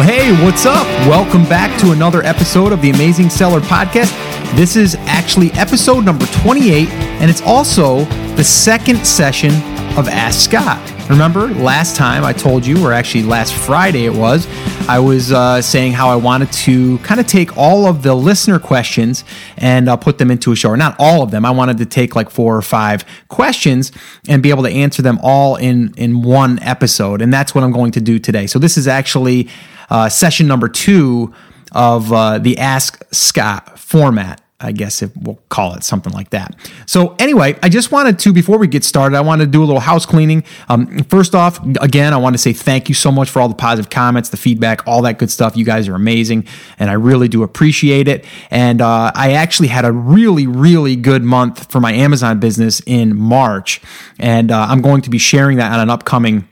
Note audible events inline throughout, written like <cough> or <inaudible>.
Well, hey, what's up? Welcome back to another episode of the Amazing Seller Podcast. This is actually episode number 28, and it's also the second session of Ask Scott. Remember, last time I told you, or actually last Friday it was, I was uh, saying how I wanted to kind of take all of the listener questions and uh, put them into a show. Or not all of them. I wanted to take like four or five questions and be able to answer them all in in one episode. And that's what I'm going to do today. So this is actually uh, session number two of uh, the Ask Scott format. I guess if we'll call it something like that. So anyway, I just wanted to before we get started, I wanted to do a little house cleaning. Um, first off, again, I want to say thank you so much for all the positive comments, the feedback, all that good stuff. You guys are amazing, and I really do appreciate it. And uh, I actually had a really, really good month for my Amazon business in March, and uh, I'm going to be sharing that on an upcoming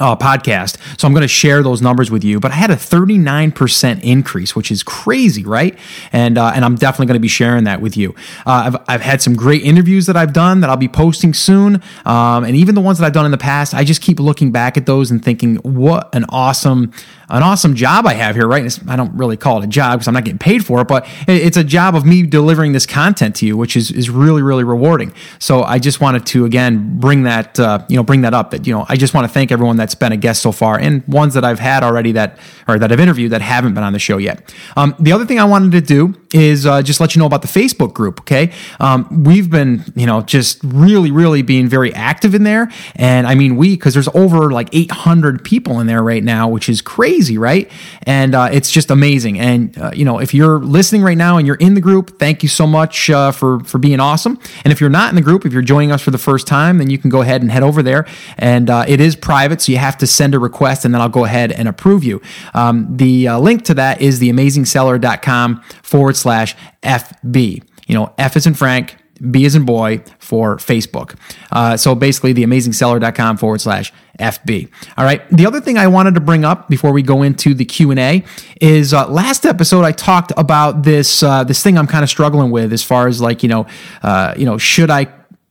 uh, podcast. So I'm going to share those numbers with you. But I had a 39% increase, which is crazy, right? And uh, and I'm definitely going to be sharing that with you. Uh, I've, I've had some great interviews that I've done that I'll be posting soon. Um, and even the ones that I've done in the past, I just keep looking back at those and thinking, what an awesome an awesome job I have here, right? I don't really call it a job because I'm not getting paid for it, but it's a job of me delivering this content to you, which is, is really, really rewarding. So I just wanted to, again, bring that, uh, you know, bring that up that, you know, I just want to thank everyone that's been a guest so far and ones that I've had already that, or that I've interviewed that haven't been on the show yet. Um, the other thing I wanted to do is uh, just let you know about the Facebook group. Okay. Um, we've been, you know, just really, really being very active in there. And I mean, we, because there's over like 800 people in there right now, which is crazy crazy, right? And uh, it's just amazing. And uh, you know, if you're listening right now and you're in the group, thank you so much uh, for for being awesome. And if you're not in the group, if you're joining us for the first time, then you can go ahead and head over there. And uh, it is private, so you have to send a request, and then I'll go ahead and approve you. Um, the uh, link to that is theamazingseller.com forward slash FB. You know, F is in Frank. B is in boy for Facebook. Uh, so basically, theamazingseller.com forward slash FB. All right. The other thing I wanted to bring up before we go into the Q and A is uh, last episode I talked about this uh, this thing I'm kind of struggling with as far as like you know uh, you know should I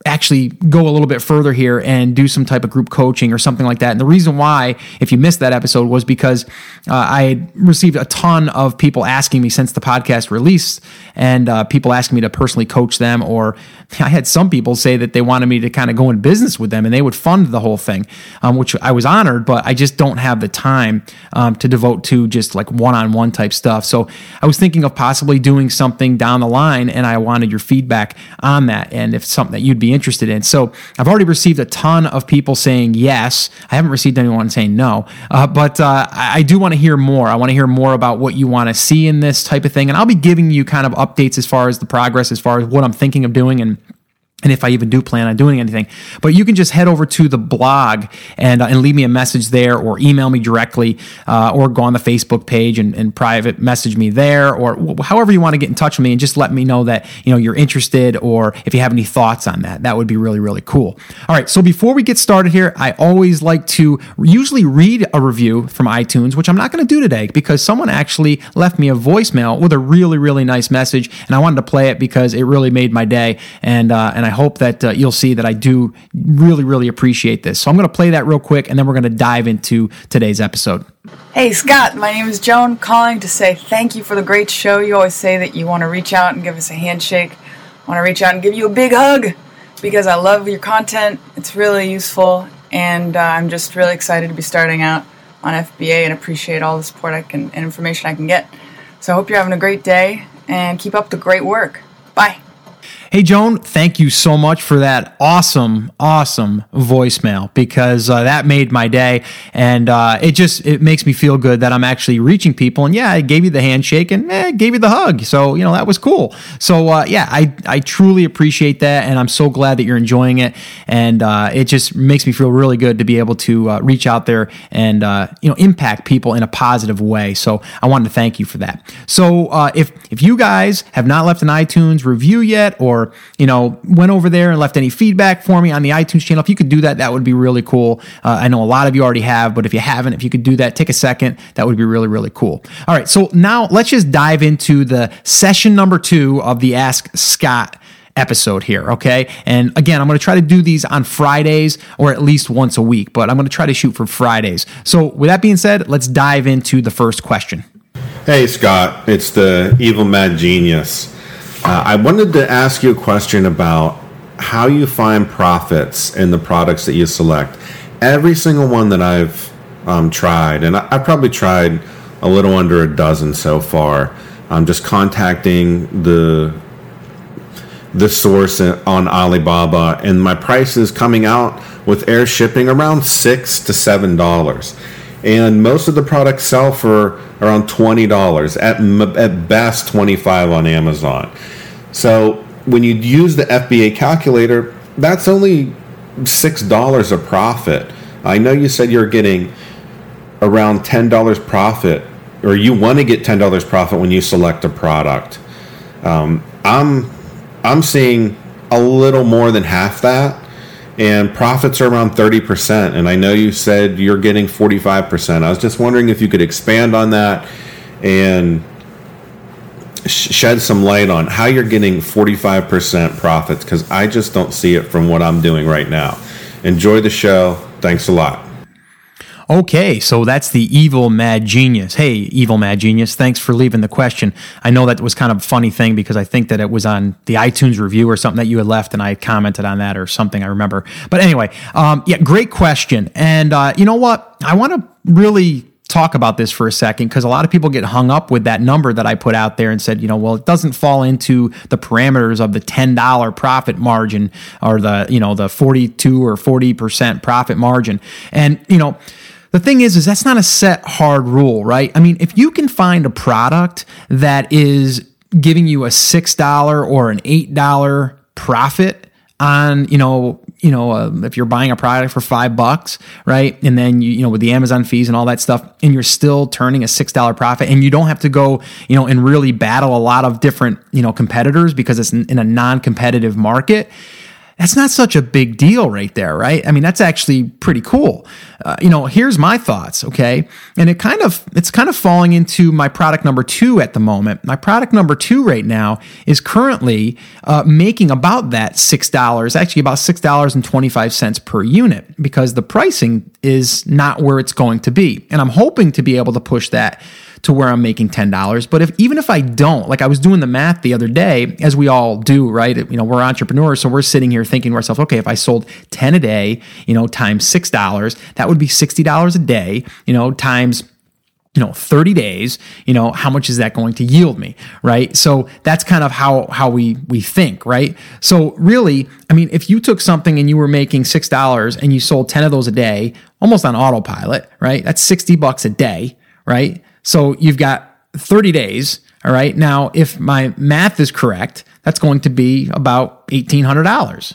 actually go a little bit further here and do some type of group coaching or something like that. And the reason why, if you missed that episode, was because uh, I received a ton of people asking me since the podcast released, and uh, people asking me to personally coach them. Or <laughs> I had some people say that they wanted me to kind of go in business with them and they would fund the whole thing, um, which I was honored, but I just don't have the time um, to devote to just like one on one type stuff. So I was thinking of possibly doing something down the line, and I wanted your feedback on that. And if something that you'd be interested in. So I've already received a ton of people saying yes. I haven't received anyone saying no, uh, but uh, I do want to hear more. I want to hear more about what you want to see in this type of thing. And I'll be giving you kind of updates as far as the progress, as far as what I'm thinking of doing and and if I even do plan on doing anything. But you can just head over to the blog and, uh, and leave me a message there or email me directly uh, or go on the Facebook page and, and, private message me there or however you want to get in touch with me and just let me know that you know you're interested or if you have any thoughts on that. That would be really, really cool. All right, so before we get started here, I always like to usually read a review from iTunes, which I'm not going to do today because someone actually left me a voicemail with a really, really nice message and I wanted to play it because it really made my day and, uh, and I hope that uh, you'll see that I do really, really appreciate this. So I'm going to play that real quick, and then we're going to dive into today's episode. Hey, Scott, my name is Joan, calling to say thank you for the great show. You always say that you want to reach out and give us a handshake. I want to reach out and give you a big hug because I love your content. It's really useful, and uh, I'm just really excited to be starting out on FBA and appreciate all the support I can and information I can get. So I hope you're having a great day and keep up the great work. Bye. Hey, Joan, thank you so much for that awesome, awesome voicemail because uh, that made my day. And uh, it just, it makes me feel good that I'm actually reaching people. And yeah, I gave you the handshake and eh, gave you the hug. So, you know, that was cool. So, uh, yeah, I, I truly appreciate that. And I'm so glad that you're enjoying it. And uh, it just makes me feel really good to be able to uh, reach out there and, uh, you know, impact people in a positive way. So I wanted to thank you for that. So if, if you guys have not left an iTunes review yet or you know went over there and left any feedback for me on the iTunes channel, if you could do that, that would be really cool. Uh, I know a lot of you already have, but if you haven't, if you could do that, take a second, that would be really really cool. All right, so now let's just dive into the session number two of the Ask Scott episode here, okay? And again, I'm going to try to do these on Fridays or at least once a week, but I'm going to try to shoot for Fridays. So, with that being said, let's dive into the first question. Hey, Scott, it's the Evil Mad Genius. Uh, I wanted to ask you a question about how you find profits in the products that you select. Every single one that I've um, tried, and I, have probably tried a little under a dozen so far. I'm just contacting the the source on Alibaba, and my price is coming out with air shipping around six to seven dollars, and most of the products sell for around twenty dollars at at best twenty five on Amazon. So when you use the FBA calculator, that's only six dollars a profit. I know you said you're getting around ten dollars profit, or you want to get ten dollars profit when you select a product. Um, I'm I'm seeing a little more than half that, and profits are around 30%. And I know you said you're getting 45%. I was just wondering if you could expand on that and shed some light on how you're getting 45% profits because I just don't see it from what I'm doing right now. Enjoy the show. Thanks a lot. Okay, so that's the evil mad genius. Hey, evil mad genius, thanks for leaving the question. I know that was kind of a funny thing because I think that it was on the iTunes review or something that you had left, and I commented on that or something. I remember. But anyway, um, yeah, great question. And uh, you know what? I want to really talk about this for a second because a lot of people get hung up with that number that I put out there and said, you know, well, it doesn't fall into the parameters of the $10 profit margin or the, you know, the 42 or 40% profit margin. And, you know, the thing is, is that's not a set hard rule, right? I mean, if you can find a product that is giving you a $6 or an $8 profit on, you know, you know, uh, if you're buying a product for five bucks, right? And then you, you know, with the Amazon fees and all that stuff, and you're still turning a six dollar profit, and you don't have to go, you know, and really battle a lot of different, you know, competitors because it's in a non-competitive market that's not such a big deal right there, right? I mean, that's actually pretty cool. Uh, you know, here's my thoughts, okay? And it kind of it's kind of falling into my product number two at the moment. My product number two right now is currently uh, making about that six dollars, actually about six dollars and twenty five cents per unit, because the pricing is not where it's going to be, and I'm hoping to be able to push that to where I'm making $10. But if even if I don't, like I was doing the math the other day, as we all do, right? You know, we're entrepreneurs, so we're sitting here thinking to ourselves, okay, if I sold 10 a day, you know, times $6, that would be $60 a day, you know, times you know 30 days you know how much is that going to yield me right so that's kind of how how we we think right so really i mean if you took something and you were making six dollars and you sold 10 of those a day almost on autopilot right that's 60 bucks a day right so you've got 30 days. All right. Now, if my math is correct, that's going to be about $1,800.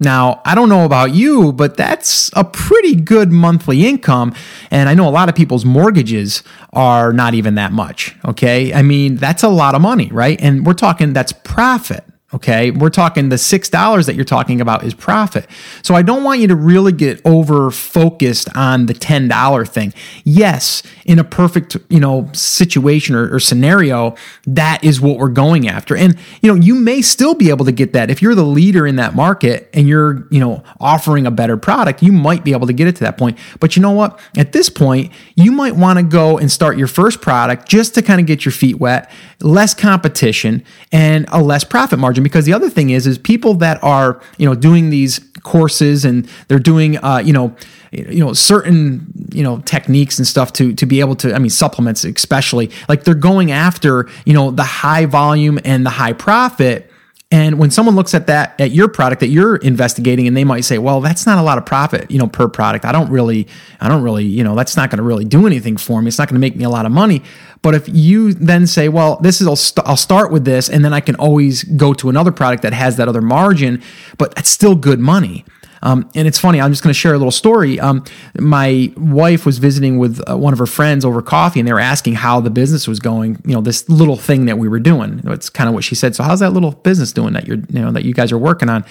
Now, I don't know about you, but that's a pretty good monthly income. And I know a lot of people's mortgages are not even that much. Okay. I mean, that's a lot of money, right? And we're talking that's profit. Okay. We're talking the $6 that you're talking about is profit. So I don't want you to really get over focused on the $10 thing. Yes, in a perfect, you know, situation or, or, scenario, that is what we're going after. And, you know, you may still be able to get that. If you're the leader in that market and you're, you know, offering a better product, you might be able to get it to that point. But you know what? At this point, you might want to go and start your first product just to kind of get your feet wet, less competition and a less profit margin because the other thing is is people that are you know doing these courses and they're doing uh, you know you know certain you know techniques and stuff to to be able to i mean supplements especially like they're going after you know the high volume and the high profit and when someone looks at that at your product that you're investigating and they might say, "Well, that's not a lot of profit, you know, per product. I don't really I don't really, you know, that's not going to really do anything for me. It's not going to make me a lot of money." But if you then say, "Well, this is I'll, st- I'll start with this and then I can always go to another product that has that other margin, but it's still good money." Um, and it's funny, I'm just going to share a little story. Um, my wife was visiting with uh, one of her friends over coffee, and they were asking how the business was going. You know, this little thing that we were doing. It's kind of what she said. So, how's that little business doing that you're, you know, that you guys are working on?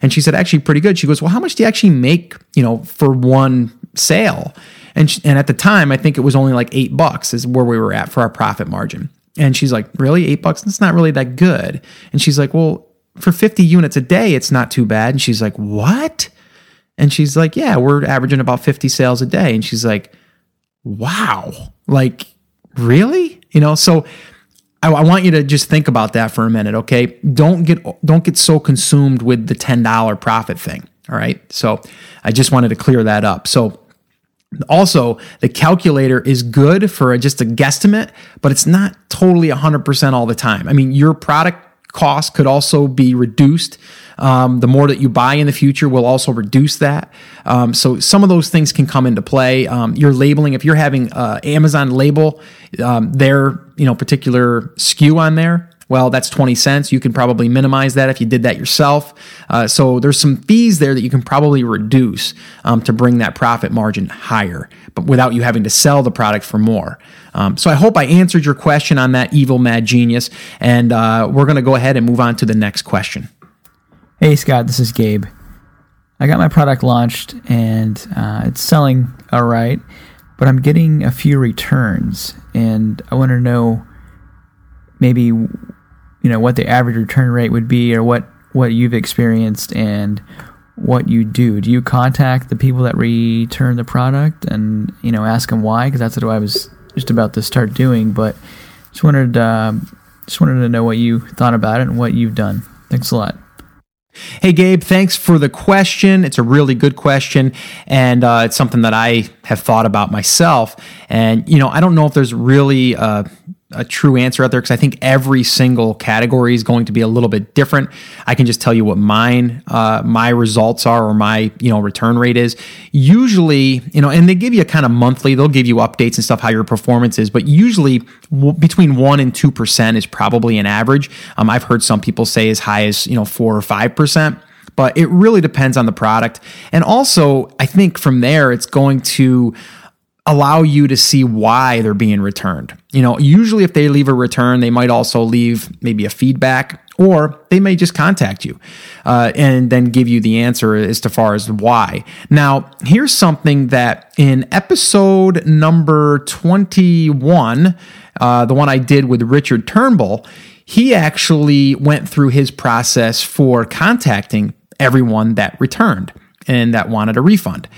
And she said, actually, pretty good. She goes, well, how much do you actually make, you know, for one sale? And she, and at the time, I think it was only like eight bucks is where we were at for our profit margin. And she's like, really, eight bucks? That's not really that good. And she's like, well, for 50 units a day, it's not too bad. And she's like, what? And she's like, yeah, we're averaging about 50 sales a day. And she's like, wow, like, really? You know, so I, I, want you to just think about that for a minute, okay? Don't get don't get so consumed with the ten dollar profit thing. All right. So I just wanted to clear that up. So also, the calculator is good for just a guesstimate, but it's not totally 100% all the time. I mean, your product cost could also be reduced. Um, the more that you buy in the future will also reduce that. Um, so some of those things can come into play. Um, your labeling, if you're having uh, Amazon label um, their you know particular SKU on there, well, that's 20 cents. You can probably minimize that if you did that yourself. Uh, so there's some fees there that you can probably reduce um, to bring that profit margin higher, but without you having to sell the product for more. Um, so I hope I answered your question on that evil mad genius, and uh, we're going to go ahead and move on to the next question. Hey Scott, this is Gabe. I got my product launched and uh, it's selling all right, but I'm getting a few returns, and I want to know maybe you know what the average return rate would be or what what you've experienced and what you do. Do you contact the people that return the product and you know ask them why? Because that's what I was just about to start doing. But just wanted uh, just wanted to know what you thought about it and what you've done. Thanks a lot. Hey, Gabe, thanks for the question. It's a really good question, and uh, it's something that I have thought about myself. And, you know, I don't know if there's really uh, a true answer out there because I think every single category is going to be a little bit different. I can just tell you what mine uh, my results are or my you know return rate is. Usually, you know, and they give you a kind of monthly. They'll give you updates and stuff how your performance is, but usually w- between one and two percent is probably an average. Um, I've heard some people say as high as you know four or five percent but it really depends on the product. And also, I think from there, it's going to allow you to see why they're being returned. You know, usually if they leave a return, they might also leave maybe a feedback or they may just contact you uh, and then give you the answer as to far as why. Now, here's something that in episode number 21, uh, the one I did with Richard Turnbull, he actually went through his process for contacting everyone that returned and that wanted a refund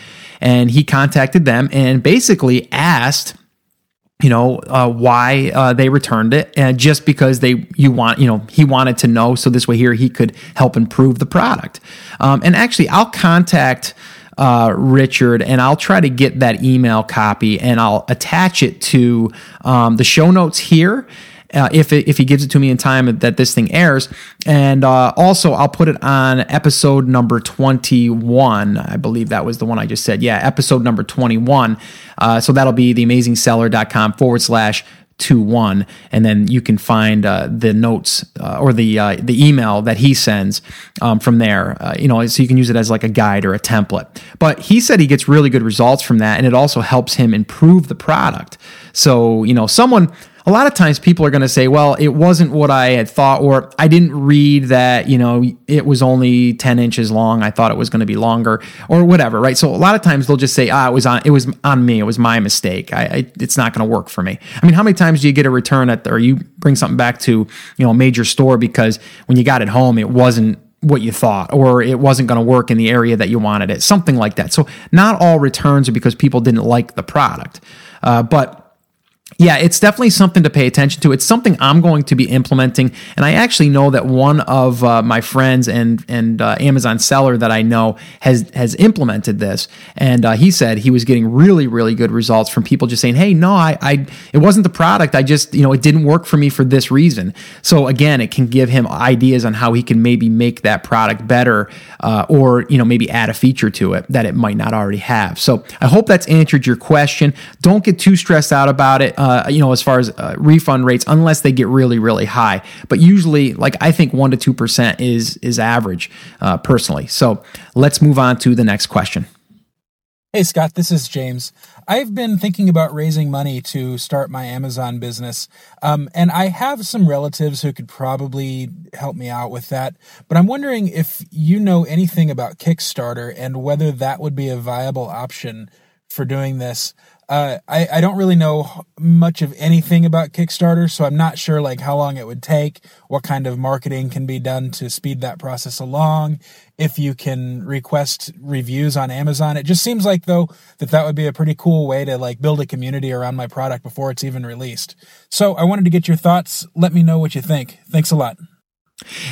and he contacted them and basically asked you know uh, why uh, they returned it and just because they you want you know he wanted to know so this way here he could help improve the product. Um, and actually i'll contact uh, Richard, and I'll try to get that email copy and I'll attach it to um, the show notes here uh, if it, if he gives it to me in time that this thing airs. And uh, also, I'll put it on episode number 21. I believe that was the one I just said. Yeah, episode number 21. Uh, so that'll be theamazingseller.com forward slash two one, and then you can find uh, the notes uh, or the uh, the email that he sends um, from there. Uh, you know, so you can use it as like a guide or a template. But he said he gets really good results from that, and it also helps him improve the product. So you know, someone a lot of times people are going to say, well, it wasn't what I had thought, or I didn't read that, you know, it was only 10 inches long. I thought it was going to be longer or whatever, right? So a lot of times they'll just say, ah, it was on, it was on me. It was my mistake. I, I it's not going to work for me. I mean, how many times do you get a return at, or you bring something back to, you know, a major store because when you got it home, it wasn't what you thought or it wasn't going to work in the area that you wanted it something like that so not all returns are because people didn't like the product uh, but yeah, it's definitely something to pay attention to. It's something I'm going to be implementing, and I actually know that one of uh, my friends and and uh, Amazon seller that I know has has implemented this, and uh, he said he was getting really really good results from people just saying, "Hey, no, I, I it wasn't the product. I just you know it didn't work for me for this reason." So again, it can give him ideas on how he can maybe make that product better, uh, or you know maybe add a feature to it that it might not already have. So I hope that's answered your question. Don't get too stressed out about it uh, you know, as far as uh, refund rates, unless they get really, really high. But usually, like I think one to two percent is is average, uh, personally. So let's move on to the next question. Hey Scott, this is James. I've been thinking about raising money to start my Amazon business, um, and I have some relatives who could probably help me out with that. But I'm wondering if you know anything about Kickstarter and whether that would be a viable option for doing this. Uh, I, I don't really know much of anything about Kickstarter, so I'm not sure like how long it would take, what kind of marketing can be done to speed that process along, if you can request reviews on Amazon. It just seems like though that that would be a pretty cool way to like build a community around my product before it's even released. So I wanted to get your thoughts. Let me know what you think. Thanks a lot.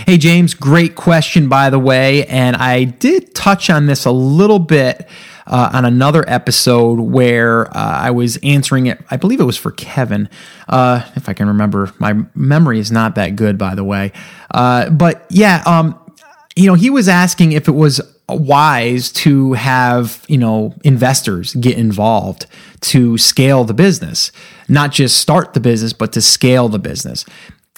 Hey, James, great question, by the way. And I did touch on this a little bit uh, on another episode where uh, I was answering it. I believe it was for Kevin, uh, if I can remember. My memory is not that good, by the way. Uh, but yeah, um, you know, he was asking if it was wise to have you know investors get involved to scale the business not just start the business but to scale the business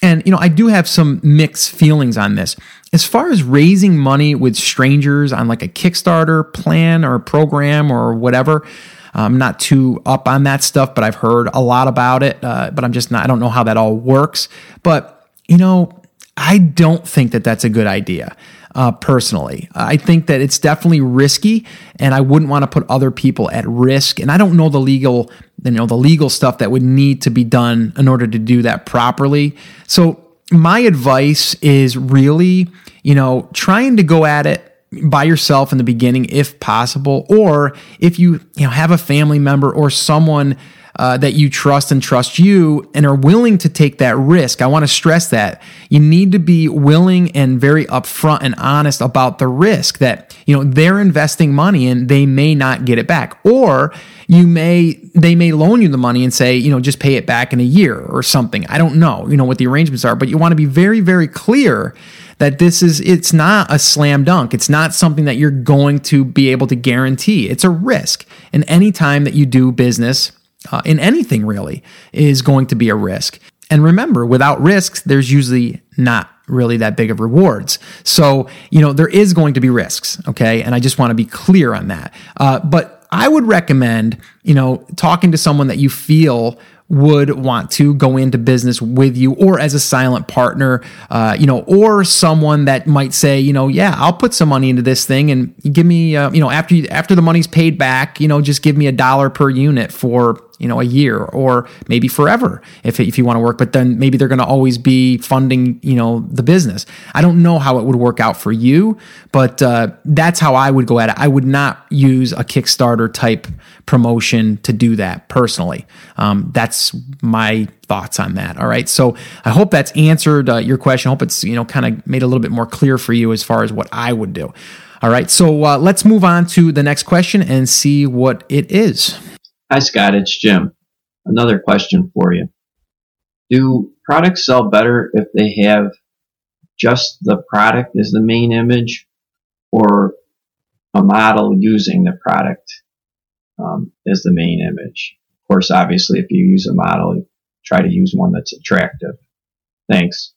and, you know, I do have some mixed feelings on this. As far as raising money with strangers on like a Kickstarter plan or program or whatever, I'm not too up on that stuff, but I've heard a lot about it. Uh, but I'm just not, I don't know how that all works. But, you know, I don't think that that's a good idea uh, personally. I think that it's definitely risky, and I wouldn't want to put other people at risk. And I don't know the legal, you know, the legal stuff that would need to be done in order to do that properly. So my advice is really, you know, trying to go at it by yourself in the beginning if possible or if you you know have a family member or someone uh, that you trust and trust you and are willing to take that risk. I want to stress that you need to be willing and very upfront and honest about the risk that you know they're investing money and they may not get it back, or you may they may loan you the money and say you know just pay it back in a year or something. I don't know you know what the arrangements are, but you want to be very very clear that this is it's not a slam dunk it's not something that you're going to be able to guarantee it's a risk and any time that you do business uh, in anything really is going to be a risk. And remember, without risks, there's usually not really that big of rewards. So, you know, there is going to be risks, okay? And I just want to be clear on that. Uh, but I would recommend, you know, talking to someone that you feel would want to go into business with you or as a silent partner, uh, you know, or someone that might say, you know, yeah, I'll put some money into this thing and give me, uh, you know, after you, after the money's paid back, you know, just give me a dollar per unit for you know a year or maybe forever if, if you want to work but then maybe they're going to always be funding you know the business. I don't know how it would work out for you but uh, that's how i would go at it. I would not use a kickstarter type promotion to do that personally. Um, that's my thoughts on that all right? So i hope that's answered uh, your question. I hope it's you know kind of made a little bit more clear for you as far as what i would do. All right so uh, let's move on to the next question and see what it is Hi, Scott. It's Jim. Another question for you. Do products sell better if they have just the product as the main image or a model using the product um, as the main image? Of course, obviously, if you use a model, try to use one that's attractive. Thanks.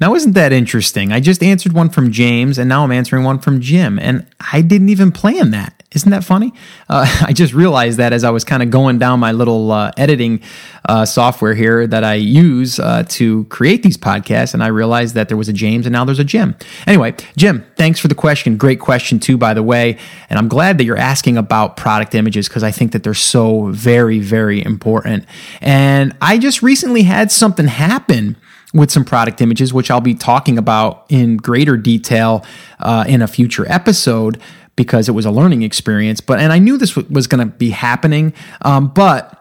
Now, isn't that interesting? I just answered one from James, and now I'm answering one from Jim, and I didn't even plan that. Isn't that funny? Uh, <laughs> I just realized that as I was kind of going down my little uh, editing uh, software here that I use uh, to create these podcasts, and I realized that there was a James and now there's a Jim. Anyway, Jim, thanks for the question. Great question, too, by the way. And I'm glad that you're asking about product images because I think that they're so very, very important. And I just recently had something happen with some product images, which I'll be talking about in greater detail uh, in a future episode because it was a learning experience. But and I knew this was going to be happening, um, but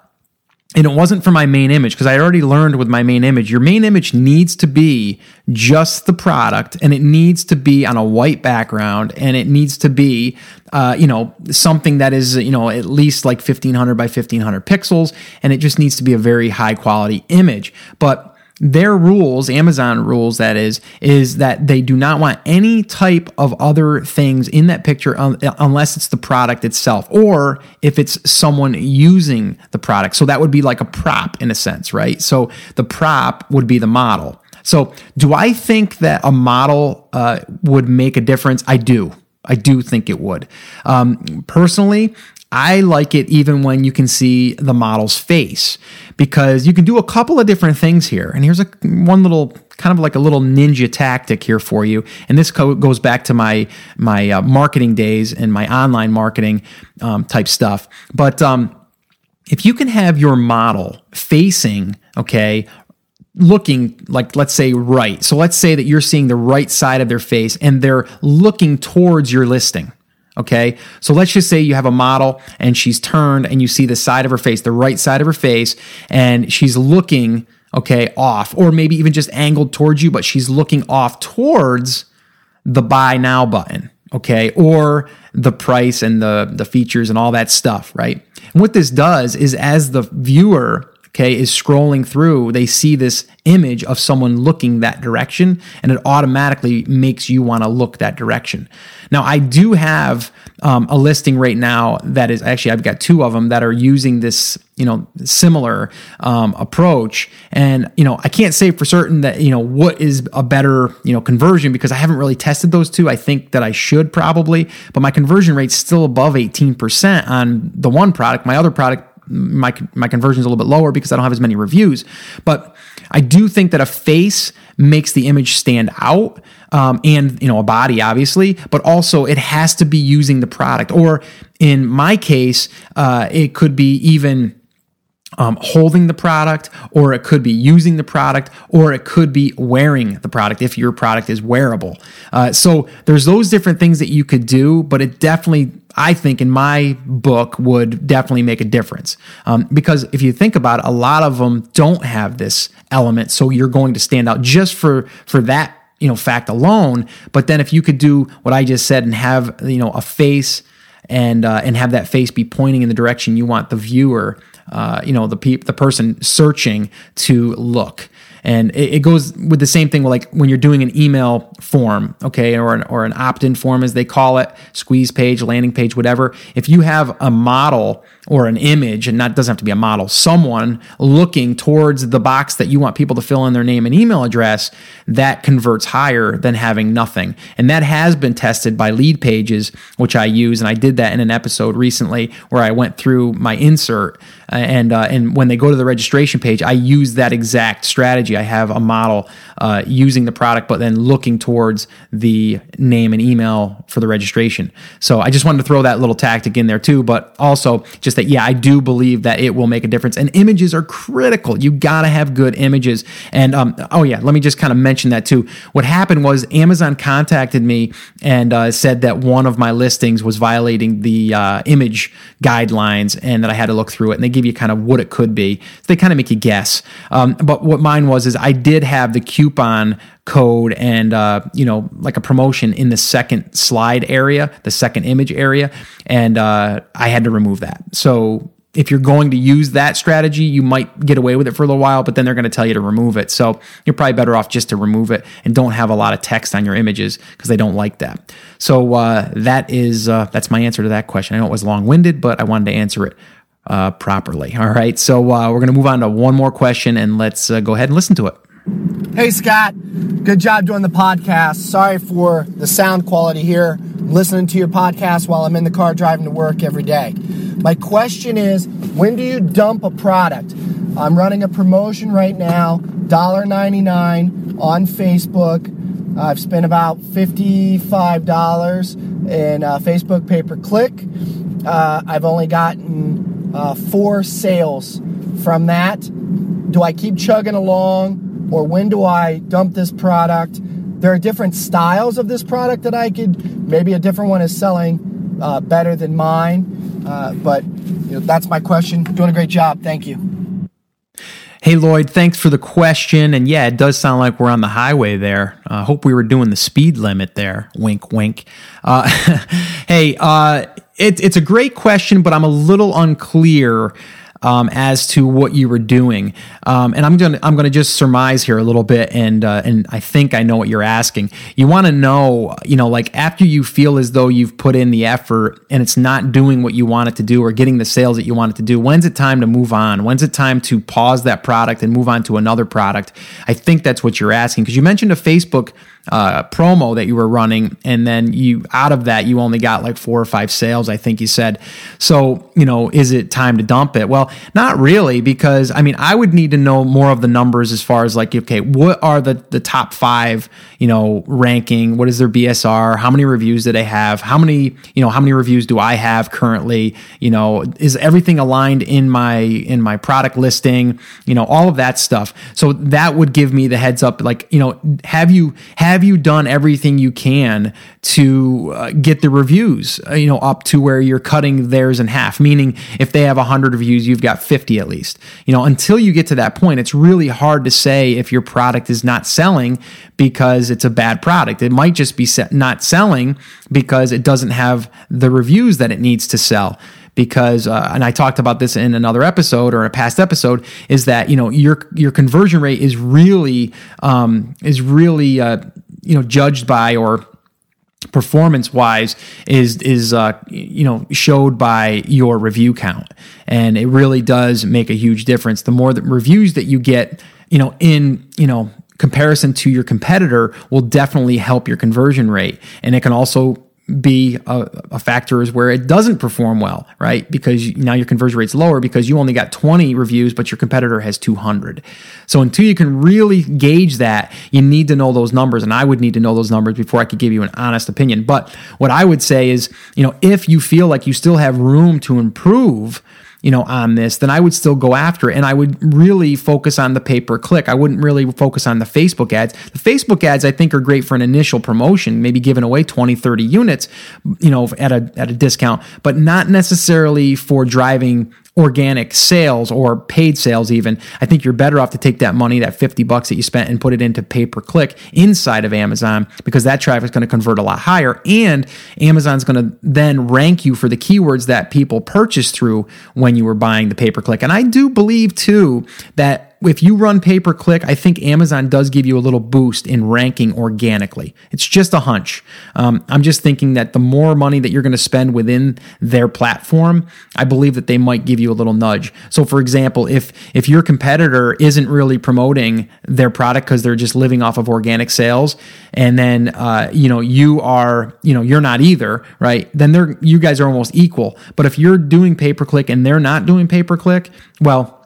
and it wasn't for my main image because I already learned with my main image. Your main image needs to be just the product, and it needs to be on a white background, and it needs to be, uh, you know, something that is, you know, at least like fifteen hundred by fifteen hundred pixels, and it just needs to be a very high quality image. But their rules, Amazon rules, that is, is that they do not want any type of other things in that picture unless it's the product itself or if it's someone using the product. So that would be like a prop in a sense, right? So the prop would be the model. So do I think that a model uh, would make a difference? I do. I do think it would. Um, personally, I like it even when you can see the model's face because you can do a couple of different things here. And here's a one little kind of like a little ninja tactic here for you. And this co- goes back to my my uh, marketing days and my online marketing um, type stuff. But um, if you can have your model facing, okay, looking like let's say right. So let's say that you're seeing the right side of their face and they're looking towards your listing. Okay. So let's just say you have a model and she's turned and you see the side of her face, the right side of her face, and she's looking, okay, off, or maybe even just angled towards you, but she's looking off towards the buy now button. Okay. Or the price and the, the features and all that stuff, right? And what this does is as the viewer okay, is scrolling through, they see this image of someone looking that direction, and it automatically makes you want to look that direction. Now, I do have um, a listing right now that is actually, I've got two of them that are using this, you know, similar um, approach. And, you know, I can't say for certain that, you know, what is a better, you know, conversion because I haven't really tested those two. I think that I should probably, but my conversion rate's still above 18% on the one product. My other product, my my conversion is a little bit lower because I don't have as many reviews. But I do think that a face makes the image stand out, um, and you know a body obviously, but also it has to be using the product. Or in my case, uh, it could be even. Um, holding the product, or it could be using the product, or it could be wearing the product if your product is wearable. Uh, so there's those different things that you could do, but it definitely I think in my book would definitely make a difference. Um, because if you think about it, a lot of them don't have this element. So you're going to stand out just for, for that, you know, fact alone. But then if you could do what I just said and have, you know, a face and, uh, and have that face be pointing in the direction you want the viewer, uh, you know, the pe- the person searching to look. And it, it, goes with the same thing like when you're doing an email form, okay, or an, or an opt in form as they call it, squeeze page, landing page, whatever. If you have a model or an image, and that doesn't have to be a model, someone looking towards the box that you want people to fill in their name and email address, that converts higher than having nothing. And that has been tested by Leadpages, which I use. And I did that in an episode recently where I went through my insert. And, uh, and when they go to the registration page, I use that exact strategy. I have a model uh, using the product, but then looking towards the name and email for the registration. So I just wanted to throw that little tactic in there too, but also just that, yeah, I do believe that it will make a difference. And images are critical. You got to have good images. And um, oh, yeah, let me just kind of mention that too. What happened was Amazon contacted me and uh, said that one of my listings was violating the uh, image guidelines and that I had to look through it. And they give you kind of what it could be. So they kind of make you guess. Um, but what mine was is I did have the coupon code and uh, you know like a promotion in the second slide area the second image area and uh, i had to remove that. So if you're going to use that strategy you might get away with it for a little while but then they're going to tell you to remove it. So you're probably better off just to remove it and don't have a lot of text on your images because they don't like that. So uh, that is uh, that's my answer to that question. I know it was long-winded but i wanted to answer it uh, properly all right so uh, we're going to move on to one more question and let's go ahead and listen to it Hey Scott, good job doing the podcast. Sorry for the sound quality here. I'm listening to your podcast while I'm in the car driving to work every day. My question is, when do you dump a product? I'm running a promotion right now, $1.99 on Facebook. I've spent about $55 in uh, Facebook pay per click. Uh, I've only gotten uh, four sales from that. Do I keep chugging along? or when do I dump this product? There are different styles of this product that I could, maybe a different one is selling uh, better than mine. Uh, but you know, that's my question. Doing a great job. Thank you. Hey Lloyd, thanks for the question. And yeah, it does sound like we're on the highway there. I uh, hope we were doing the speed limit there. Wink, wink. Uh, <laughs> hey, uh, it, it's a great question, but I'm a little unclear um, as to what you were doing. Um, and I'm gonna I'm gonna just surmise here a little bit, and uh, and I think I know what you're asking. You want to know, you know, like after you feel as though you've put in the effort and it's not doing what you want it to do or getting the sales that you want it to do. When's it time to move on? When's it time to pause that product and move on to another product? I think that's what you're asking because you mentioned a Facebook uh, promo that you were running, and then you out of that you only got like four or five sales, I think you said. So you know, is it time to dump it? Well, not really, because I mean, I would need to know more of the numbers as far as like, okay, what are the the top five, you know, ranking? What is their BSR? How many reviews do they have? How many, you know, how many reviews do I have currently? You know, is everything aligned in my in my product listing? You know, all of that stuff. So that would give me the heads up, like, you know, have you have you done everything you can to uh, get the reviews, uh, you know, up to where you're cutting theirs in half? Meaning, if they have 100 reviews, you've got 50 at least. You know, until you get to that point, it's really hard to say if your product is not selling because it's a bad product. It might just be not selling because it doesn't have the reviews that it needs to sell because uh, and I talked about this in another episode or a past episode is that you know your your conversion rate is really um, is really uh, you know judged by or performance wise is is uh, you know showed by your review count. And it really does make a huge difference. The more the reviews that you get you know in you know comparison to your competitor will definitely help your conversion rate. And it can also be a, a, factor is where it doesn't perform well, right? Because now your conversion rate's lower because you only got 20 reviews, but your competitor has 200. So until you can really gauge that, you need to know those numbers. And I would need to know those numbers before I could give you an honest opinion. But what I would say is, you know, if you feel like you still have room to improve, you know, on this, then I would still go after it. And I would really focus on the pay per click. I wouldn't really focus on the Facebook ads. The Facebook ads, I think, are great for an initial promotion, maybe giving away 20, 30 units, you know, at a, at a discount, but not necessarily for driving organic sales or paid sales even i think you're better off to take that money that 50 bucks that you spent and put it into pay per click inside of amazon because that traffic is going to convert a lot higher and amazon's going to then rank you for the keywords that people purchase through when you were buying the pay per click and i do believe too that if you run pay per click, I think Amazon does give you a little boost in ranking organically. It's just a hunch. Um, I'm just thinking that the more money that you're going to spend within their platform, I believe that they might give you a little nudge. So, for example, if if your competitor isn't really promoting their product because they're just living off of organic sales, and then uh, you know you are you know you're not either, right? Then they're you guys are almost equal. But if you're doing pay per click and they're not doing pay per click, well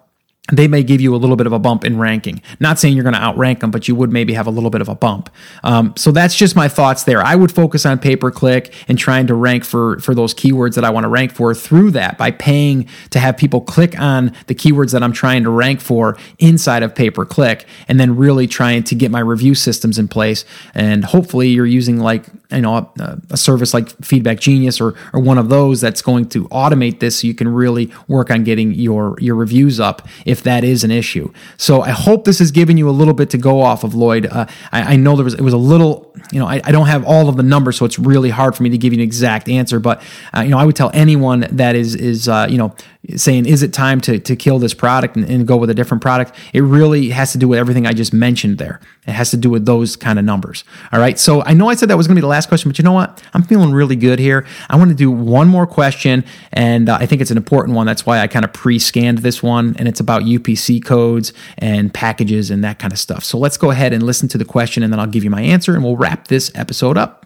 they may give you a little bit of a bump in ranking. Not saying you're going to outrank them, but you would maybe have a little bit of a bump. Um, so that's just my thoughts there. I would focus on pay per click and trying to rank for for those keywords that I want to rank for through that by paying to have people click on the keywords that I'm trying to rank for inside of pay per click, and then really trying to get my review systems in place. And hopefully, you're using like you know a, a service like Feedback Genius or or one of those that's going to automate this, so you can really work on getting your your reviews up if that is an issue. So I hope this has given you a little bit to go off of, Lloyd. Uh, I, I, know there was it was a little, you know, I, I, don't have all of the numbers, so it's really hard for me to give you an exact answer. But uh, you know, I would tell anyone that is is uh, you know saying, is it time to, to kill this product and, and, go with a different product? It really has to do with everything I just mentioned there. It has to do with those kind of numbers. All right. So I know I said that was going to be the last question, but you know what? I'm feeling really good here. I want to do one more question, and uh, I think it's an important one. That's why I kind of pre scanned this one, and it's about UPC codes and packages and that kind of stuff. So let's go ahead and listen to the question, and then I'll give you my answer, and we'll wrap this episode up.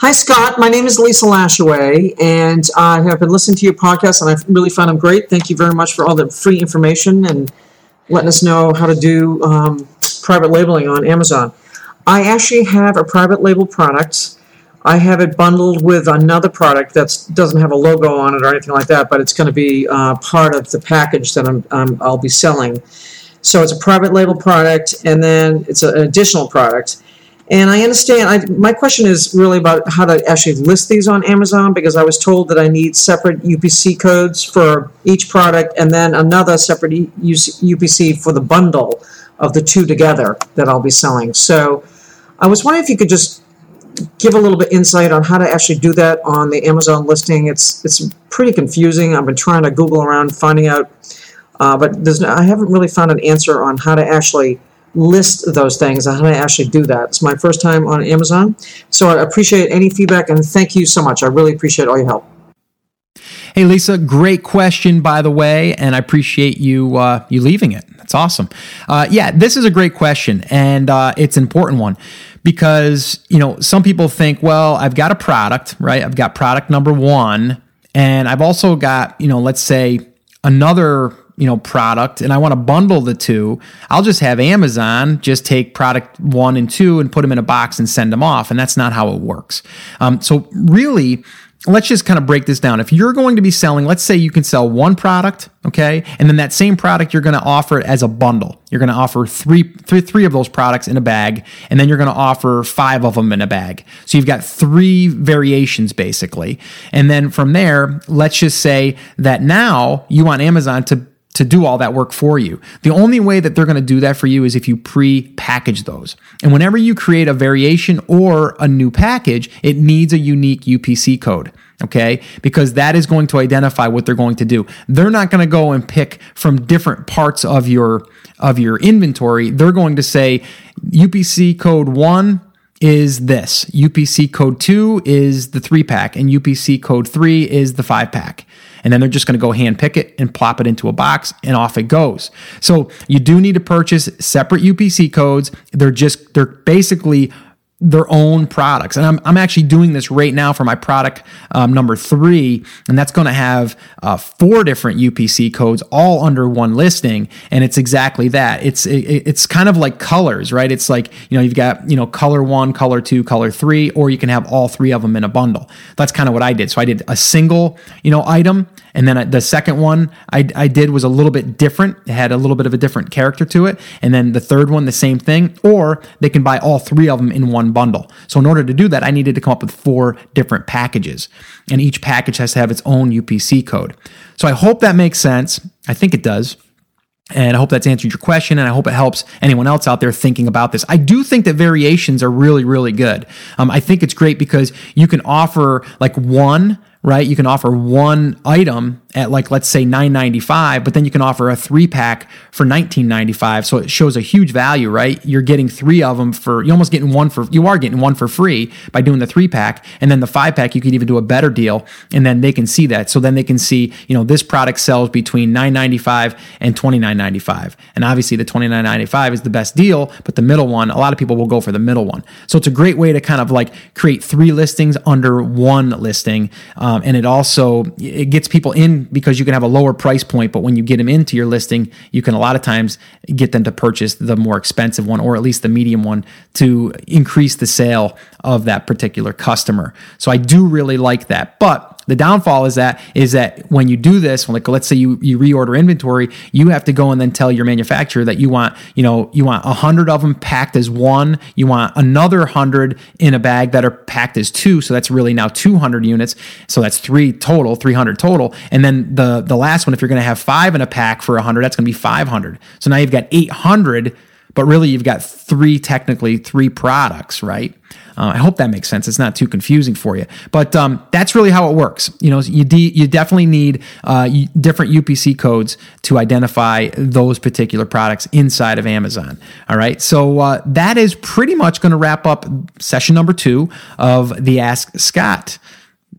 Hi, Scott. My name is Lisa Lashaway, and I have been listening to your podcast, and I've really found them great. Thank you very much for all the free information and letting us know how to do um, private labeling on Amazon. I actually have a private label product. I have it bundled with another product that doesn't have a logo on it or anything like that, but it's going to be uh, part of the package that I'm, um, I'll be selling. So it's a private label product, and then it's an additional product and I understand, I, my question is really about how to actually list these on Amazon because I was told that I need separate UPC codes for each product and then another separate UPC for the bundle of the two together that I'll be selling. So I was wondering if you could just give a little bit insight on how to actually do that on the Amazon listing. It's it's pretty confusing. I've been trying to Google around finding out, uh, but there's no, I haven't really found an answer on how to actually list those things and how to actually do that. It's my first time on Amazon, so I appreciate any feedback and thank you so much. I really appreciate all your help. Hey Lisa, great question by the way, and I appreciate you uh, you leaving it. That's awesome. Uh, yeah, this is a great question, and uh, it's an important one because, you know, some people think, well, I've got a product, right? I've got product number one, and I've also got, you know, let's say another you know product and I want to bundle the two, I'll just have Amazon just take product one and two and put them in a box and send them off, and that's not how it works. Um, so really, let's just kind of break this down. If you're going to be selling, let's say you can sell one product, okay, and then that same product you're going to offer it as a bundle. You're going to offer three, three, three of those products in a bag, and then you're going to offer five of them in a bag. So you've got three variations basically, and then from there, let's just say that now you want Amazon to to do all that work for you. The only way that they're going to do that for you is if you pre package those. And whenever you create a variation or a new package, it needs a unique UPC code. Okay. Because that is going to identify what they're going to do. They're not going to go and pick from different parts of your, of your inventory. They're going to say UPC code one is this. UPC code 2 is the 3 pack and UPC code 3 is the 5 pack. And then they're just going to go hand pick it and plop it into a box and off it goes. So you do need to purchase separate UPC codes. They're just they're basically their own products. And I'm, I'm actually doing this right now for my product um, number three, and that's going to have uh, four different UPC codes all under one listing. And it's exactly that. It's it, it's kind of like colors, right? It's like you know you've got you know color one, color two, color three, or you can have all three of them in a bundle. That's kind of what I did. So I did a single you know item and then the second one I, I did was a little bit different. It had a little bit of a different character to it. And then the third one, the same thing. Or they can buy all three of them in one bundle. So in order to do that, I needed to come up with four different packages. And each package has to have its own UPC code. So I hope that makes sense. I think it does. And I hope that's answered your question, and I hope it helps anyone else out there thinking about this. I do think that variations are really, really good. Um, I think it's great because you can offer like one right? You can offer one item at like let's say 9.95 but then you can offer a three pack for 19.95 so it shows a huge value right? You're getting three of them for you're almost getting one for you are getting one for free by doing the three pack and then the five pack you could even do a better deal and then they can see that. So then they can see you know this product sells between 9.95 and 29.95 and obviously the 29.95 is the best deal but the middle one a lot of people will go for the middle one. So it's a great way to kind of like create three listings under one listing um, and it also it gets people in because you can have a lower price point, but when you get them into your listing, you can a lot of times get them to purchase the more expensive one or at least the medium one to increase the sale of that particular customer. So I do really like that. But the downfall is that is that when you do this, like let's say you you reorder inventory, you have to go and then tell your manufacturer that you want you know you want a hundred of them packed as one, you want another hundred in a bag that are packed as two, so that's really now two hundred units, so that's three total, three hundred total, and then the the last one, if you're going to have five in a pack for hundred, that's going to be five hundred. So now you've got eight hundred but really you've got three technically three products right? Uh, i hope that makes sense. It's not too confusing for you. But um, that's really how it works. You know you, de- you definitely need uh, different upc codes to identify those particular products inside of amazon. All right? So uh, that is pretty much going to wrap up session number two of the ask scott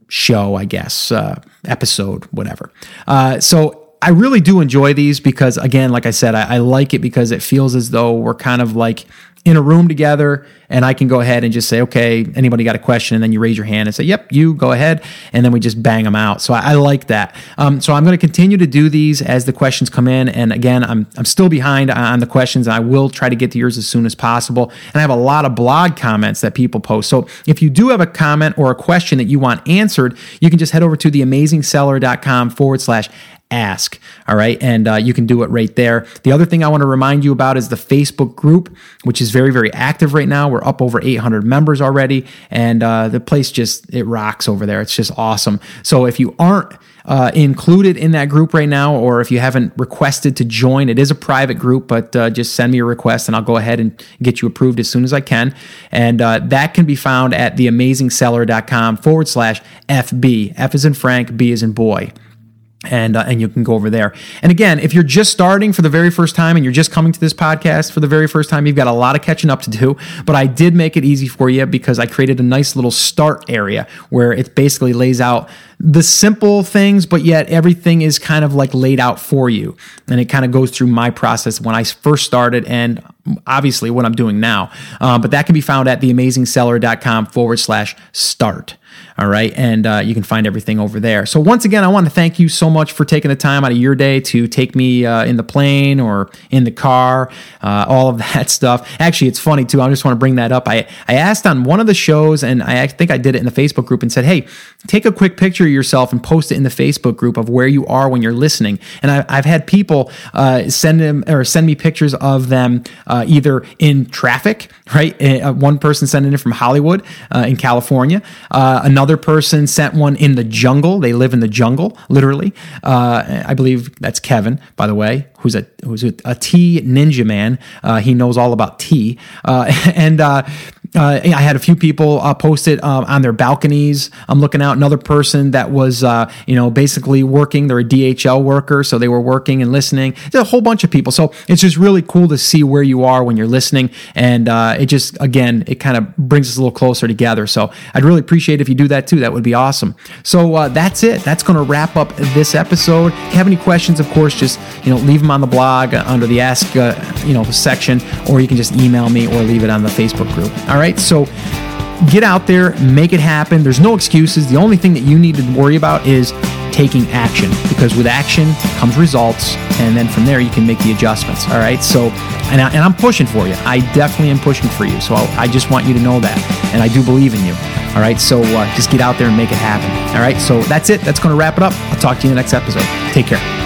show i guess uh, episode whatever. Uh, so I really do enjoy these because, again, like I said, I, I, like it because it feels as though we're kind of like in a room together and I can go ahead and just say, okay, anybody got a question? And then you raise your hand and say, yep, you go ahead. And then we just bang them out. So I, I like that. Um, so I'm going to continue to do these as the questions come in. And again, I'm, I'm still behind on the questions. And I will try to get to yours as soon as possible. And I have a lot of blog comments that people post. So if you do have a comment or a question that you want answered, you can just head over to theamazingseller.com forward slash ask. All right. And uh, you can do it right there. The other thing I want to remind you about is the Facebook group, which is very, very active right now. We're up over 800 members already. And uh, the place just, it rocks over there. It's just awesome. So if you aren't, uh, included in that group right now, or if you haven't requested to join, it is a private group, but uh, just send me a request and I'll go ahead and get you approved as soon as I can. And uh, that can be found at theamazingseller.com forward slash FB. F is in Frank, B is in boy. And uh, and you can go over there. And again, if you're just starting for the very first time and you're just coming to this podcast for the very first time, you've got a lot of catching up to do. But I did make it easy for you because I created a nice little start area where it basically lays out the simple things, but yet everything is kind of like laid out for you. And it kind of goes through my process when I first started and obviously what I'm doing now. Uh, but that can be found at theamazingseller.com forward slash start. All right. And uh, you can find everything over there. So, once again, I want to thank you so much for taking the time out of your day to take me uh, in the plane or in the car, uh, all of <laughs> that stuff. Actually, it's funny too. I just want to bring that up. I, I asked on one of the shows, and I think I did it in the Facebook group and said, hey, take a quick picture of yourself and post it in the Facebook group of where you are when you're listening. And I, have had people uh, send them or send me pictures of them uh, either in traffic, right? Uh, one person sending it from Hollywood in California. another Another person sent one in the jungle. They live in the jungle, literally. Uh, I believe that's Kevin, by the way, who's a who's a, a tea ninja man. Uh, he knows all about tea, uh, <laughs> and uh, I had a few people uh, post it uh, on their balconies. I'm looking out another person that was, uh, you know, basically working. They're a DHL worker, so they were working and listening. There's a whole bunch of people. So it's just really cool to see where you are when you're listening, and uh, it just again it kind of brings us a little closer together. So I'd really appreciate if you do that too. That would be awesome. So uh, that's it. That's going to wrap up this episode. If you have any questions, of course, just you know leave them on the blog under the ask you know section, or you can just email me or leave it on the Facebook group. All right right? So get out there, make it happen. There's no excuses. The only thing that you need to worry about is taking action because with action comes results and then from there you can make the adjustments all right? So and, I, am pushing for you. I definitely am pushing for you. So I, I, just want you to know that and i do believe in you all right? So uh, just get out there and make it happen all right? So that's it. That's going to wrap it up. I'll talk to you in the next episode. Take care